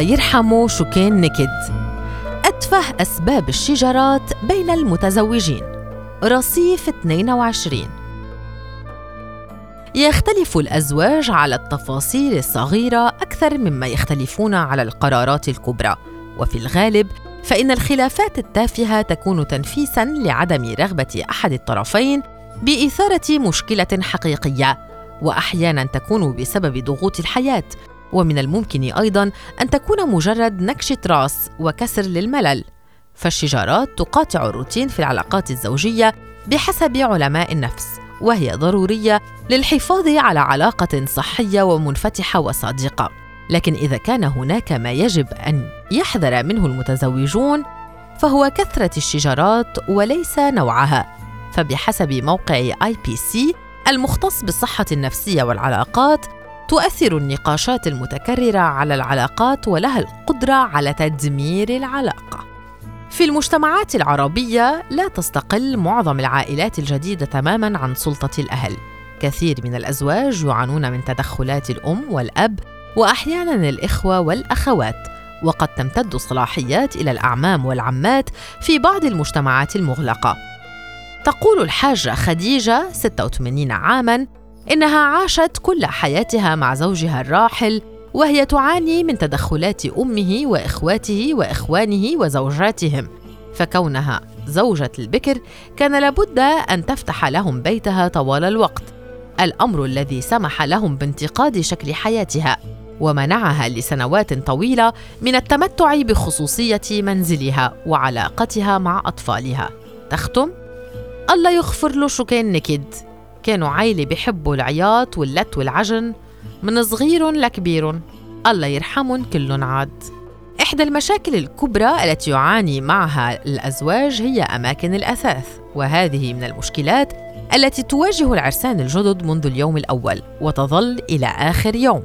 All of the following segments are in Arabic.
يرحمه شو كان نكد. أتفه أسباب الشجرات بين المتزوجين. رصيف 22 يختلف الأزواج على التفاصيل الصغيرة أكثر مما يختلفون على القرارات الكبرى. وفي الغالب فإن الخلافات التافهة تكون تنفيساً لعدم رغبة أحد الطرفين بإثارة مشكلة حقيقية وأحياناً تكون بسبب ضغوط الحياة. ومن الممكن أيضا أن تكون مجرد نكشه راس وكسر للملل فالشجارات تقاطع الروتين في العلاقات الزوجية بحسب علماء النفس وهي ضرورية للحفاظ على علاقة صحية ومنفتحة وصادقة. لكن إذا كان هناك ما يجب أن يحذر منه المتزوجون فهو كثرة الشجارات وليس نوعها. فبحسب موقع سي المختص بالصحة النفسية والعلاقات تؤثر النقاشات المتكررة على العلاقات ولها القدرة على تدمير العلاقة. في المجتمعات العربية لا تستقل معظم العائلات الجديدة تماما عن سلطة الأهل. كثير من الأزواج يعانون من تدخلات الأم والأب واحيانا الإخوة والأخوات. وقد تمتد الصلاحيات إلى الأعمام والعمات في بعض المجتمعات المغلقة. تقول الحاجة خديجة 86 عاما إنها عاشت كل حياتها مع زوجها الراحل وهي تعاني من تدخلات أمه وإخواته وإخوانه وزوجاتهم. فكونها زوجة البكر كان لابد أن تفتح لهم بيتها طوال الوقت الأمر الذي سمح لهم بانتقاد شكل حياتها ومنعها لسنوات طويلة من التمتع بخصوصية منزلها وعلاقتها مع أطفالها. تختم؟ الله يغفر له شو كان نكد كانوا عيلة بحبوا العياط واللت والعجن من صغير لكبير الله يرحمهم كلهم عاد. إحدى المشاكل الكبرى التي يعاني معها الأزواج هي أماكن الأثاث وهذه من المشكلات التي تواجه العرسان الجدد منذ اليوم الأول وتظل إلى آخر يوم.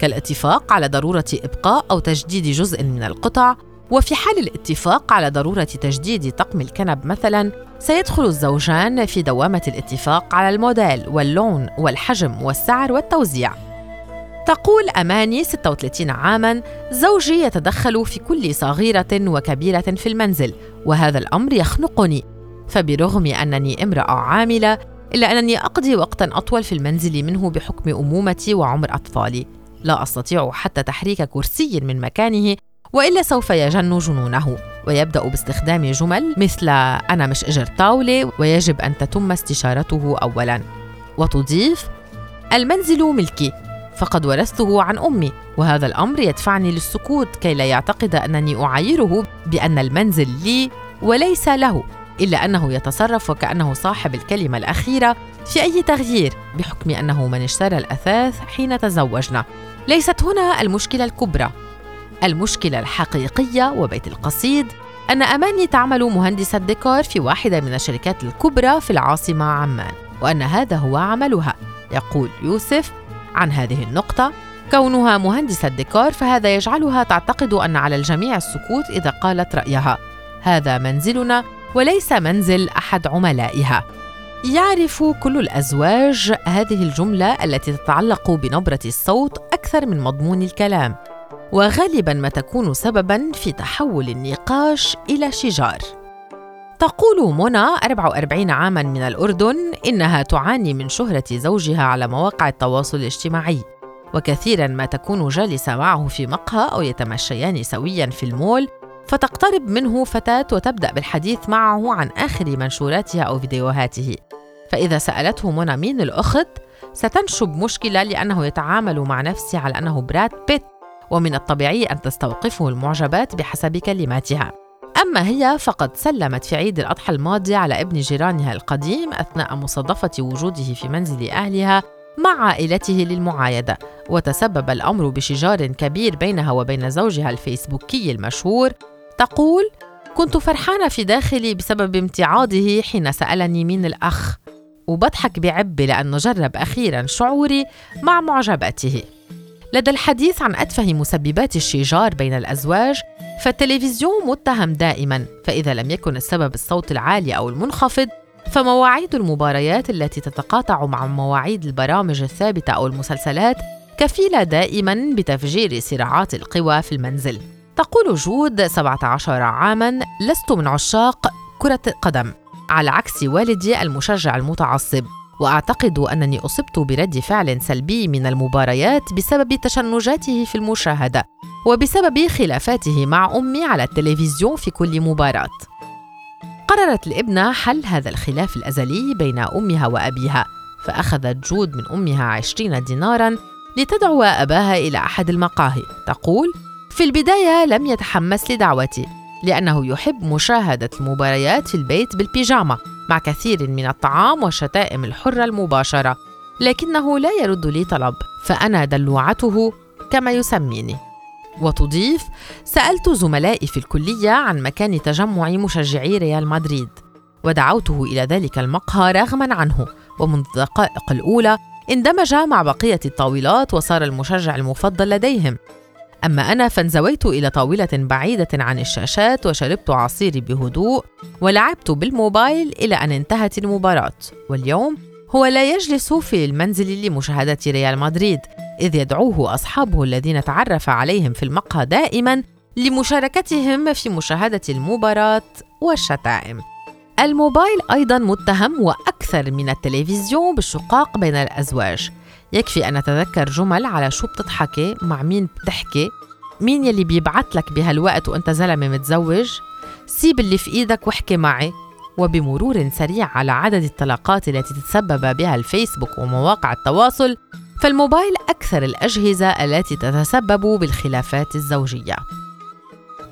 كالاتفاق على ضرورة إبقاء أو تجديد جزء من القطع وفي حال الاتفاق على ضرورة تجديد طقم الكنب مثلا سيدخل الزوجان في دوامة الاتفاق على الموديل واللون والحجم والسعر والتوزيع. تقول أماني 36 عاماً زوجي يتدخل في كل صغيرة وكبيرة في المنزل وهذا الأمر يخنقني. فبرغم أنني امرأة عاملة إلا أنني أقضي وقتا أطول في المنزل منه بحكم أمومتي وعمر أطفالي. لا أستطيع حتى تحريك كرسي من مكانه وإلا سوف يجن جنونه ويبدأ باستخدام جمل مثل أنا مش إجر طاولة ويجب أن تتم استشارته اولا. وتضيف المنزل ملكي فقد ورثته عن أمي وهذا الأمر يدفعني للسكوت كي لا يعتقد أنني أعايره بأن المنزل لي وليس له إلا أنه يتصرف وكانه صاحب الكلمة الأخيرة في أي تغيير بحكم أنه من اشترى الأثاث حين تزوجنا. ليست هنا المشكلة الكبرى. المشكلة الحقيقية وبيت القصيد أن أماني تعمل مهندسة ديكور في واحدة من الشركات الكبرى في العاصمة عمان وأن هذا هو عملها. يقول يوسف عن هذه النقطة كونها مهندسة ديكور فهذا يجعلها تعتقد أن على الجميع السكوت إذا قالت رأيها. هذا منزلنا وليس منزل أحد عملائها. يعرف كل الأزواج هذه الجملة التي تتعلق بنبرة الصوت أكثر من مضمون الكلام. وغالبا ما تكون سببا في تحول النقاش إلى شجار. تقول منى 44 عاما من الأردن إنها تعاني من شهرة زوجها على مواقع التواصل الاجتماعي وكثيرا ما تكون جالسة معه في مقهى أو يتمشيان سويا في المول فتقترب منه فتاة وتبدأ بالحديث معه عن آخر منشوراتها أو فيديوهاته. فإذا سألته منى مين الأخت ستنشب مشكلة لأنه يتعامل مع نفسه على أنه براد بيت. ومن الطبيعي أن تستوقفه المعجبات بحسب كلماتها. أما هي فقد سلمت في عيد الأضحى الماضي على ابن جيرانها القديم أثناء مصادفة وجوده في منزل أهلها مع عائلته للمعايدة وتسبب الأمر بشجار كبير بينها وبين زوجها الفيسبوكي المشهور تقول كنت فرحانة في داخلي بسبب امتعاضه حين سألني مين الأخ وبضحك بعب لأنه جرب أخيرا شعوري مع معجباته. لدى الحديث عن أتفه مسببات الشجار بين الأزواج فالتلفزيون متهم دائما فإذا لم يكن السبب الصوت العالي أو المنخفض فمواعيد المباريات التي تتقاطع مع مواعيد البرامج الثابتة أو المسلسلات كفيلة دائما بتفجير صراعات القوى في المنزل. تقول جود 17 عاما لست من عشاق كرة القدم على عكس والدي المشجع المتعصب. وأعتقد أنني أصبت برد فعل سلبي من المباريات بسبب تشنجاته في المشاهدة وبسبب خلافاته مع أمي على التلفزيون في كل مباراة. قررت الابنة حل هذا الخلاف الأزلي بين أمها وأبيها فأخذت جود من أمها عشرين دينارا لتدعو أباها إلى أحد المقاهي. تقول في البداية لم يتحمس لدعوتي لأنه يحب مشاهدة المباريات في البيت بالبيجاما مع كثير من الطعام والشتائم الحرة المباشرة لكنه لا يرد لي طلب فأنا دلوعته كما يسميني. وتضيف سألت زملائي في الكلية عن مكان تجمع مشجعي ريال مدريد ودعوته إلى ذلك المقهى رغما عنه. ومنذ الدقائق الأولى اندمج مع بقية الطاولات وصار المشجع المفضل لديهم. أما أنا فانزويت إلى طاولة بعيدة عن الشاشات وشربت عصيري بهدوء ولعبت بالموبايل إلى أن انتهت المباراة. واليوم هو لا يجلس في المنزل لمشاهدة ريال مدريد إذ يدعوه أصحابه الذين تعرف عليهم في المقهى دائما لمشاركتهم في مشاهدة المباراة والشتائم. الموبايل أيضا متهم وأكثر من التلفزيون بالشقاق بين الأزواج يكفي أن أتذكر جمل على شو بتضحكي مع مين بتحكي. مين يلي بيبعت لك بهالوقت وأنت زلمة متزوج؟ سيب اللي في إيدك واحكي معي. وبمرور سريع على عدد الطلاقات التي تتسبب بها الفيسبوك ومواقع التواصل فالموبايل أكثر الأجهزة التي تتسبب بالخلافات الزوجية.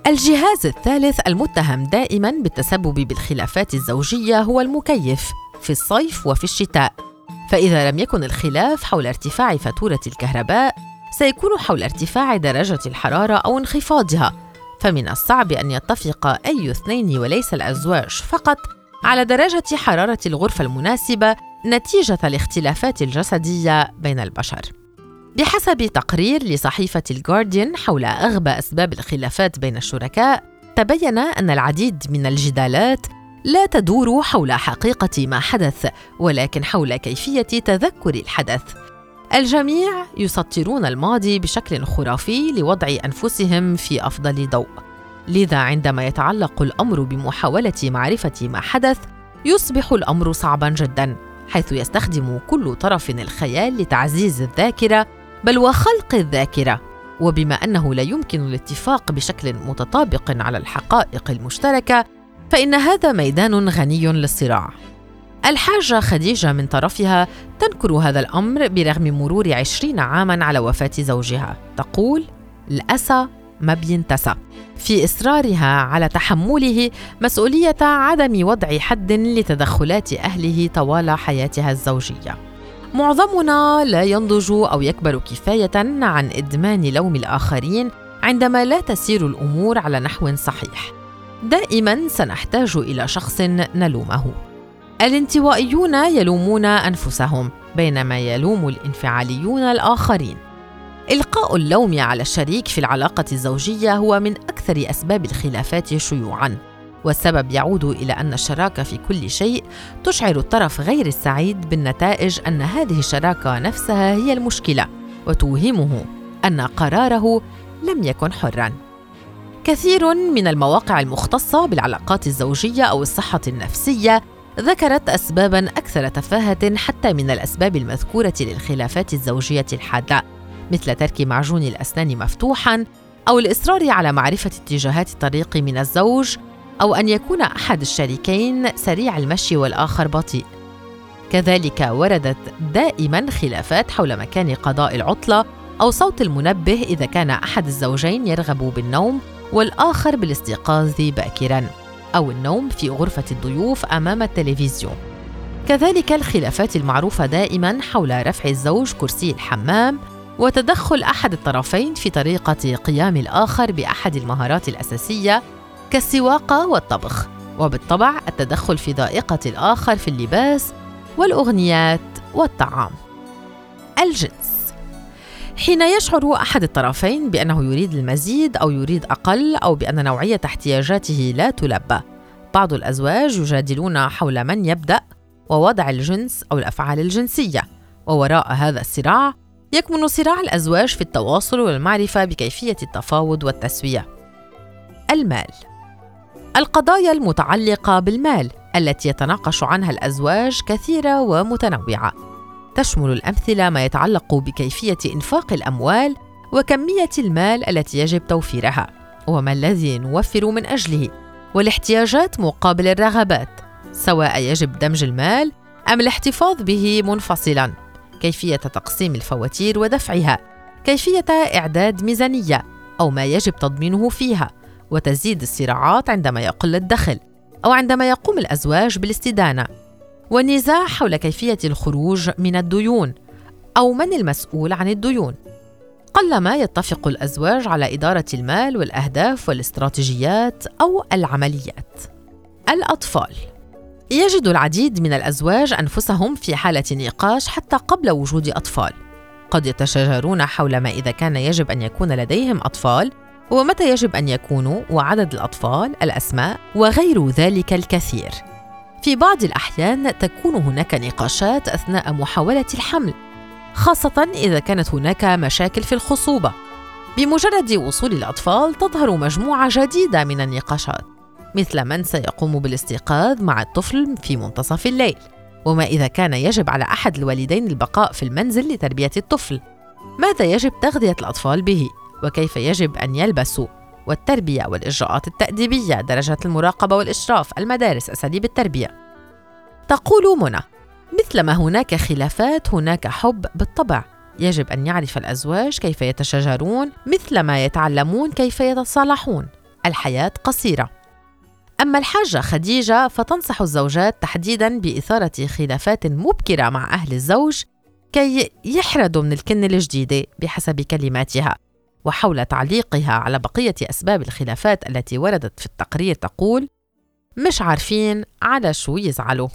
الجهاز الثالث المتهم دائما بالتسبب بالخلافات الزوجية هو المكيف في الصيف وفي الشتاء. فإذا لم يكن الخلاف حول ارتفاع فاتورة الكهرباء سيكون حول ارتفاع درجة الحرارة أو انخفاضها فمن الصعب أن يتفق أي اثنين وليس الأزواج فقط على درجة حرارة الغرفة المناسبة نتيجة الاختلافات الجسدية بين البشر. بحسب تقرير لصحيفة الجارديان حول أغبى أسباب الخلافات بين الشركاء، تبين أن العديد من الجدالات لا تدور حول حقيقة ما حدث ولكن حول كيفية تذكر الحدث. الجميع يسطرون الماضي بشكل خرافي لوضع أنفسهم في أفضل ضوء. لذا عندما يتعلق الأمر بمحاولة معرفة ما حدث يصبح الأمر صعبا جدا حيث يستخدم كل طرف الخيال لتعزيز الذاكرة بل وخلق الذاكرة. وبما أنه لا يمكن الاتفاق بشكل متطابق على الحقائق المشتركة فإن هذا ميدان غني للصراع. الحاجة خديجة من طرفها تنكر هذا الأمر برغم مرور عشرين عاماً على وفاة زوجها. تقول الأسى ما بينتسى. في إصرارها على تحمله مسؤولية عدم وضع حد لتدخلات أهله طوال حياتها الزوجية. معظمنا لا ينضج أو يكبر كفاية عن إدمان لوم الآخرين عندما لا تسير الأمور على نحو صحيح. دائما سنحتاج إلى شخص نلومه. الانطوائيون يلومون أنفسهم بينما يلوم الانفعاليون الآخرين. إلقاء اللوم على الشريك في العلاقة الزوجية هو من أكثر أسباب الخلافات شيوعا والسبب يعود إلى أن الشراكة في كل شيء تشعر الطرف غير السعيد بالنتائج أن هذه الشراكة نفسها هي المشكلة وتوهمه أن قراره لم يكن حرا. كثير من المواقع المختصة بالعلاقات الزوجية أو الصحة النفسية ذكرت أسبابا أكثر تفاهة حتى من الأسباب المذكورة للخلافات الزوجية الحادة مثل ترك معجون الأسنان مفتوحا أو الإصرار على معرفة اتجاهات الطريق من الزوج أو أن يكون أحد الشريكين سريع المشي والآخر بطيء. كذلك وردت دائما خلافات حول مكان قضاء العطلة أو صوت المنبه إذا كان أحد الزوجين يرغب بالنوم والآخر بالاستيقاظ باكرا أو النوم في غرفة الضيوف أمام التلفزيون. كذلك الخلافات المعروفة دائما حول رفع الزوج كرسي الحمام وتدخل أحد الطرفين في طريقة قيام الآخر بأحد المهارات الأساسية كالسواقة والطبخ وبالطبع التدخل في ذائقة الآخر في اللباس والأغنيات والطعام. الجنس حين يشعر أحد الطرفين بأنه يريد المزيد أو يريد أقل أو بأن نوعية احتياجاته لا تلبى بعض الأزواج يجادلون حول من يبدأ ووضع الجنس أو الأفعال الجنسية ووراء هذا الصراع يكمن صراع الأزواج في التواصل والمعرفة بكيفية التفاوض والتسوية. المال القضايا المتعلقة بالمال التي يتناقش عنها الأزواج كثيرة ومتنوعة. تشمل الأمثلة ما يتعلق بكيفية إنفاق الأموال وكمية المال التي يجب توفيرها، وما الذي نوفر من أجله، والاحتياجات مقابل الرغبات، سواء يجب دمج المال أم الاحتفاظ به منفصلاً. كيفية تقسيم الفواتير ودفعها، كيفية إعداد ميزانية أو ما يجب تضمينه فيها، وتزيد الصراعات عندما يقل الدخل أو عندما يقوم الأزواج بالاستدانة، والنزاع حول كيفية الخروج من الديون أو من المسؤول عن الديون. قلما يتفق الأزواج على إدارة المال والأهداف والاستراتيجيات أو العمليات. الأطفال يجد العديد من الأزواج أنفسهم في حالة نقاش حتى قبل وجود أطفال قد يتشاجرون حول ما إذا كان يجب أن يكون لديهم أطفال ومتى يجب أن يكونوا وعدد الأطفال الأسماء وغير ذلك الكثير في بعض الأحيان تكون هناك نقاشات أثناء محاولة الحمل خاصة إذا كانت هناك مشاكل في الخصوبة. بمجرد وصول الأطفال تظهر مجموعة جديدة من النقاشات مثل من سيقوم بالاستيقاظ مع الطفل في منتصف الليل وما إذا كان يجب على أحد الوالدين البقاء في المنزل لتربية الطفل. ماذا يجب تغذية الأطفال به؟ وكيف يجب أن يلبسوا؟ والتربية والإجراءات التأديبية درجات المراقبة والإشراف المدارس أساليب التربية. تقول منى مثلما هناك خلافات هناك حب بالطبع. يجب أن يعرف الأزواج كيف يتشاجرون مثلما يتعلمون كيف يتصالحون. الحياة قصيرة. أما الحاجة خديجة فتنصح الزوجات تحديدا بإثارة خلافات مبكرة مع أهل الزوج كي يحردوا من الكن الجديدة بحسب كلماتها. وحول تعليقها على بقية أسباب الخلافات التي وردت في التقرير تقول مش عارفين على شو يزعلوا.